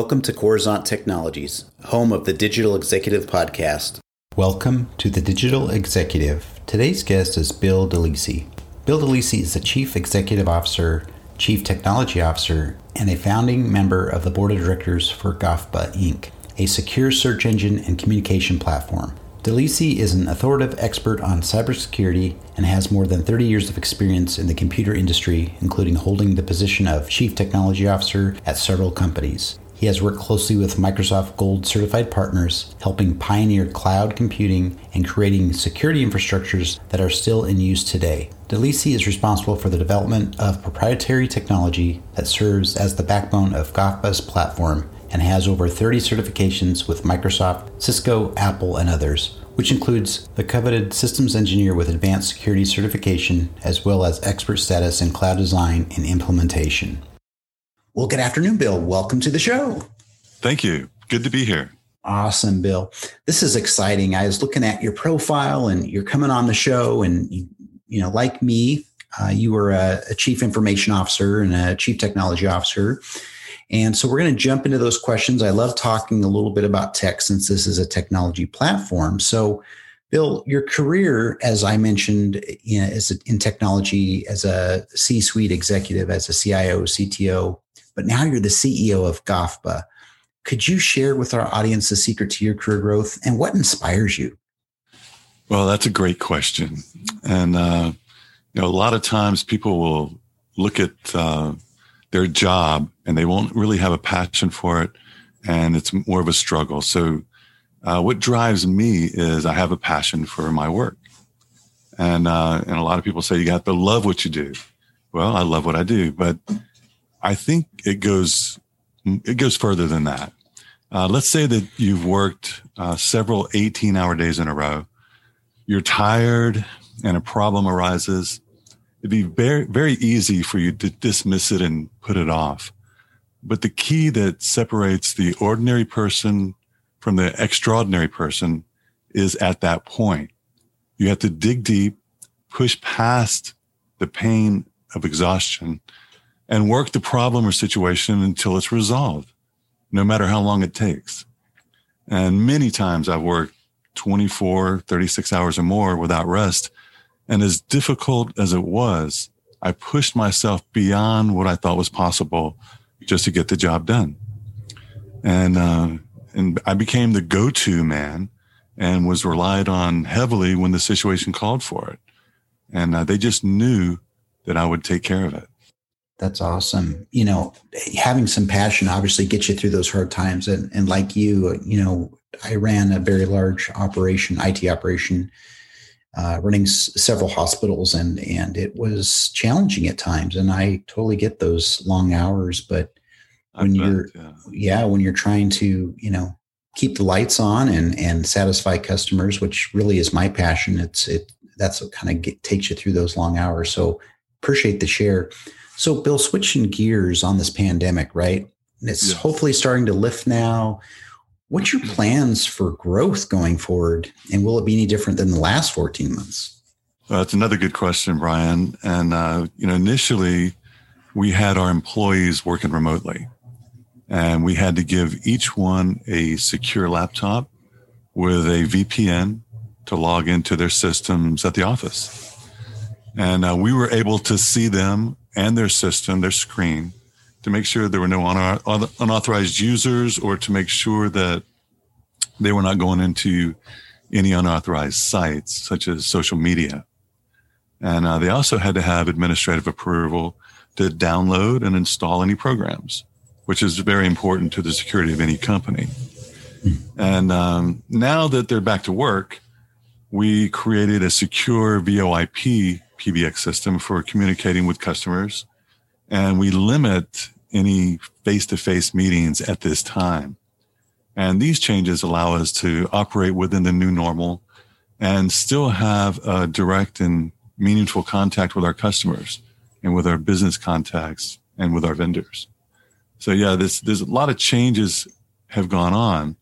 Welcome to Coruzant Technologies, home of the Digital Executive Podcast. Welcome to the Digital Executive. Today's guest is Bill DeLisi. Bill DeLisi is the Chief Executive Officer, Chief Technology Officer, and a founding member of the Board of Directors for GOFBA Inc., a secure search engine and communication platform. DeLisi is an authoritative expert on cybersecurity and has more than 30 years of experience in the computer industry, including holding the position of Chief Technology Officer at several companies. He has worked closely with Microsoft Gold certified partners, helping pioneer cloud computing and creating security infrastructures that are still in use today. DeLisi is responsible for the development of proprietary technology that serves as the backbone of GOFBA's platform and has over 30 certifications with Microsoft, Cisco, Apple, and others, which includes the coveted Systems Engineer with Advanced Security certification, as well as expert status in cloud design and implementation. Well, good afternoon, Bill. Welcome to the show. Thank you. Good to be here. Awesome, Bill. This is exciting. I was looking at your profile and you're coming on the show, and you, you know, like me, uh, you were a, a chief information officer and a chief technology officer and so we're going to jump into those questions. I love talking a little bit about tech since this is a technology platform. So, Bill, your career, as I mentioned, you know, as a, in technology as a C-suite executive, as a CIO, CTO, but now you're the CEO of GOFBA. Could you share with our audience the secret to your career growth and what inspires you? Well, that's a great question, and uh, you know, a lot of times people will look at uh, their job and they won't really have a passion for it. And it's more of a struggle. So, uh, what drives me is I have a passion for my work. And, uh, and a lot of people say you have to love what you do. Well, I love what I do, but I think it goes, it goes further than that. Uh, let's say that you've worked uh, several 18 hour days in a row. You're tired and a problem arises it'd be very, very easy for you to dismiss it and put it off. But the key that separates the ordinary person from the extraordinary person is at that point. You have to dig deep, push past the pain of exhaustion and work the problem or situation until it's resolved, no matter how long it takes. And many times I've worked 24, 36 hours or more without rest and as difficult as it was, I pushed myself beyond what I thought was possible just to get the job done. And, uh, and I became the go-to man and was relied on heavily when the situation called for it. And uh, they just knew that I would take care of it. That's awesome. You know, having some passion obviously gets you through those hard times. And, and like you, you know, I ran a very large operation, IT operation uh, running s- several hospitals, and and it was challenging at times. And I totally get those long hours, but when you're yeah. yeah. when you're trying to you know keep the lights on and and satisfy customers, which really is my passion, it's it that's what kind of get, takes you through those long hours. So appreciate the share. So Bill, switching gears on this pandemic, right? And It's hopefully starting to lift now. What's your plans for growth going forward? And will it be any different than the last 14 months? Well, that's another good question, Brian. And, uh, you know, initially we had our employees working remotely and we had to give each one a secure laptop with a VPN to log into their systems at the office. And uh, we were able to see them and their system, their screen, to make sure there were no unauthorized users or to make sure that they were not going into any unauthorized sites such as social media. And uh, they also had to have administrative approval to download and install any programs, which is very important to the security of any company. And um, now that they're back to work, we created a secure VoIP PBX system for communicating with customers and we limit any face to face meetings at this time. And these changes allow us to operate within the new normal and still have a direct and meaningful contact with our customers and with our business contacts and with our vendors. So yeah, this, there's a lot of changes have gone on,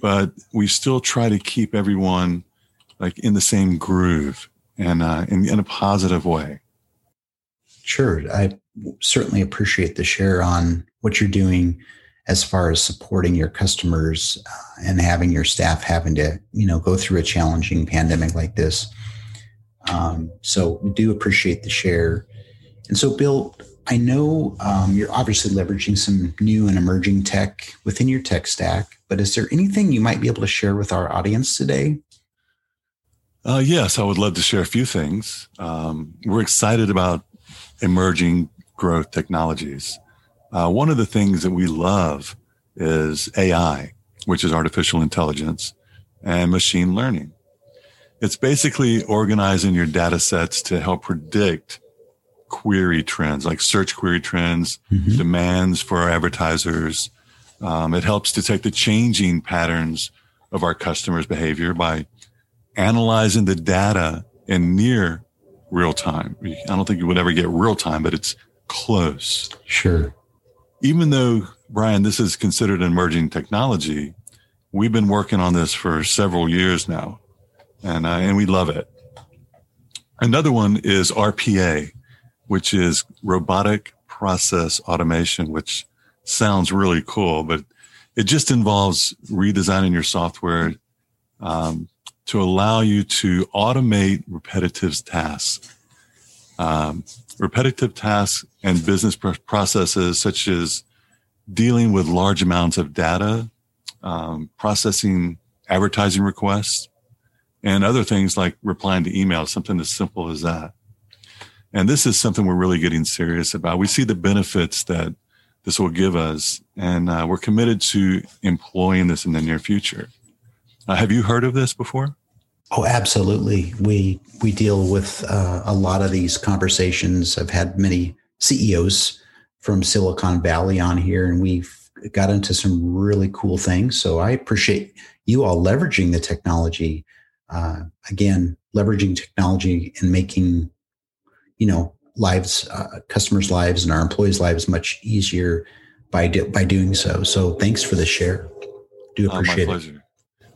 but we still try to keep everyone like in the same groove and uh, in, in a positive way. Sure. I certainly appreciate the share on what you're doing as far as supporting your customers uh, and having your staff having to you know go through a challenging pandemic like this um, so we do appreciate the share and so bill i know um, you're obviously leveraging some new and emerging tech within your tech stack but is there anything you might be able to share with our audience today uh, yes i would love to share a few things um, we're excited about emerging growth technologies uh, one of the things that we love is AI, which is artificial intelligence and machine learning. It's basically organizing your data sets to help predict query trends, like search query trends, mm-hmm. demands for our advertisers. Um, it helps detect the changing patterns of our customers' behavior by analyzing the data in near real time. I don't think you would ever get real time, but it's close. Sure even though, Brian, this is considered an emerging technology, we've been working on this for several years now, and, uh, and we love it. Another one is RPA, which is robotic process automation, which sounds really cool, but it just involves redesigning your software um, to allow you to automate repetitive tasks. Um, repetitive tasks and business processes such as dealing with large amounts of data, um, processing advertising requests, and other things like replying to emails, something as simple as that. And this is something we're really getting serious about. We see the benefits that this will give us, and uh, we're committed to employing this in the near future. Uh, have you heard of this before? Oh, absolutely. We we deal with uh, a lot of these conversations. I've had many CEOs from Silicon Valley on here, and we've got into some really cool things. So I appreciate you all leveraging the technology. Uh, again, leveraging technology and making you know lives, uh, customers' lives, and our employees' lives much easier by do, by doing so. So thanks for the share. Do oh, appreciate it.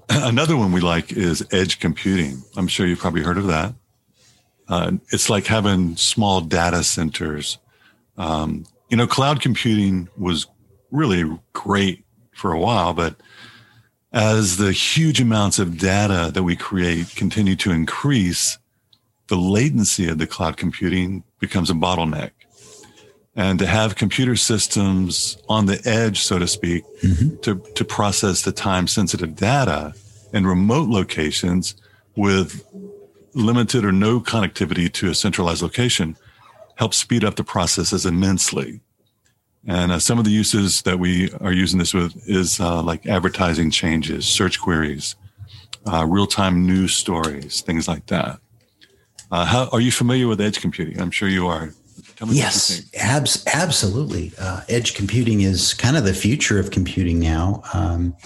Another one we like is edge computing. I'm sure you've probably heard of that. Uh, it's like having small data centers. Um, you know, cloud computing was really great for a while, but as the huge amounts of data that we create continue to increase, the latency of the cloud computing becomes a bottleneck. And to have computer systems on the edge, so to speak, mm-hmm. to, to process the time sensitive data in remote locations with limited or no connectivity to a centralized location helps speed up the processes immensely. And uh, some of the uses that we are using this with is uh, like advertising changes, search queries, uh, real time news stories, things like that. Uh, how are you familiar with edge computing? I'm sure you are. Yes, abs- absolutely. Uh, edge computing is kind of the future of computing now. Um,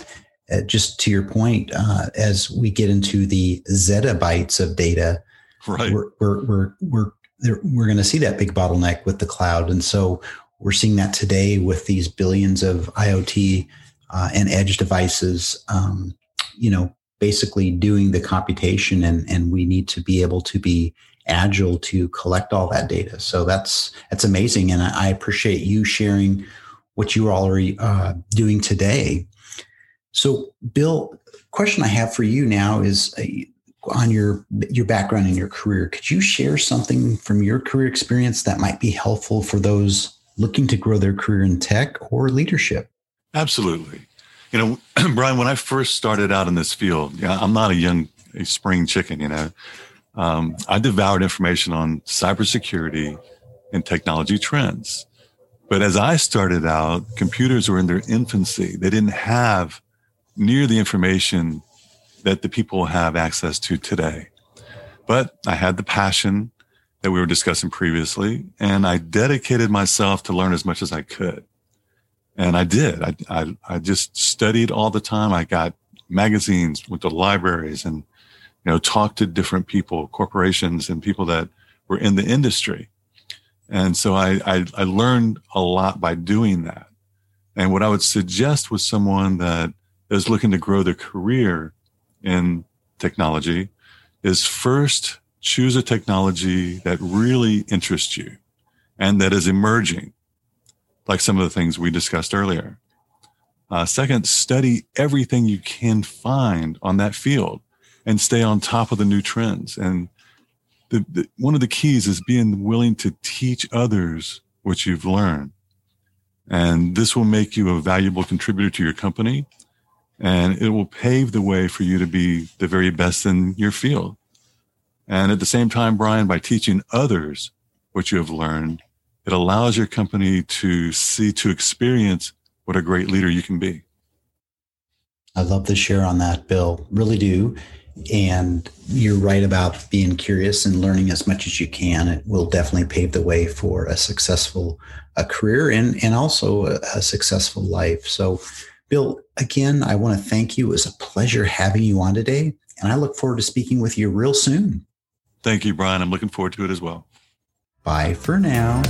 uh, just to your point, uh, as we get into the zettabytes of data, right. we're we're we're we're, we're going to see that big bottleneck with the cloud, and so we're seeing that today with these billions of IoT uh, and edge devices. Um, you know, basically doing the computation, and and we need to be able to be agile to collect all that data. So that's that's amazing, and I, appreciate you sharing what you are already uh, doing today so, Bill, question I have for you now is uh, on your your background and your career. Could you share something from your career experience that might be helpful for those looking to grow their career in tech or leadership? Absolutely. You know, Brian, when I first started out in this field, I'm not a young a spring chicken. You know, um, I devoured information on cybersecurity and technology trends. But as I started out, computers were in their infancy. They didn't have near the information that the people have access to today. But I had the passion that we were discussing previously, and I dedicated myself to learn as much as I could. And I did. I, I, I just studied all the time. I got magazines, went to libraries, and you know talked to different people, corporations, and people that were in the industry. And so I, I, I learned a lot by doing that. And what I would suggest with someone that is looking to grow their career in technology is first choose a technology that really interests you and that is emerging, like some of the things we discussed earlier. Uh, second, study everything you can find on that field and stay on top of the new trends. And the, the, one of the keys is being willing to teach others what you've learned. And this will make you a valuable contributor to your company. And it will pave the way for you to be the very best in your field. And at the same time, Brian, by teaching others what you have learned, it allows your company to see, to experience what a great leader you can be. I love the share on that, Bill. Really do. And you're right about being curious and learning as much as you can. It will definitely pave the way for a successful a career and, and also a, a successful life. So, Bill, again, I want to thank you. It was a pleasure having you on today. And I look forward to speaking with you real soon. Thank you, Brian. I'm looking forward to it as well. Bye for now.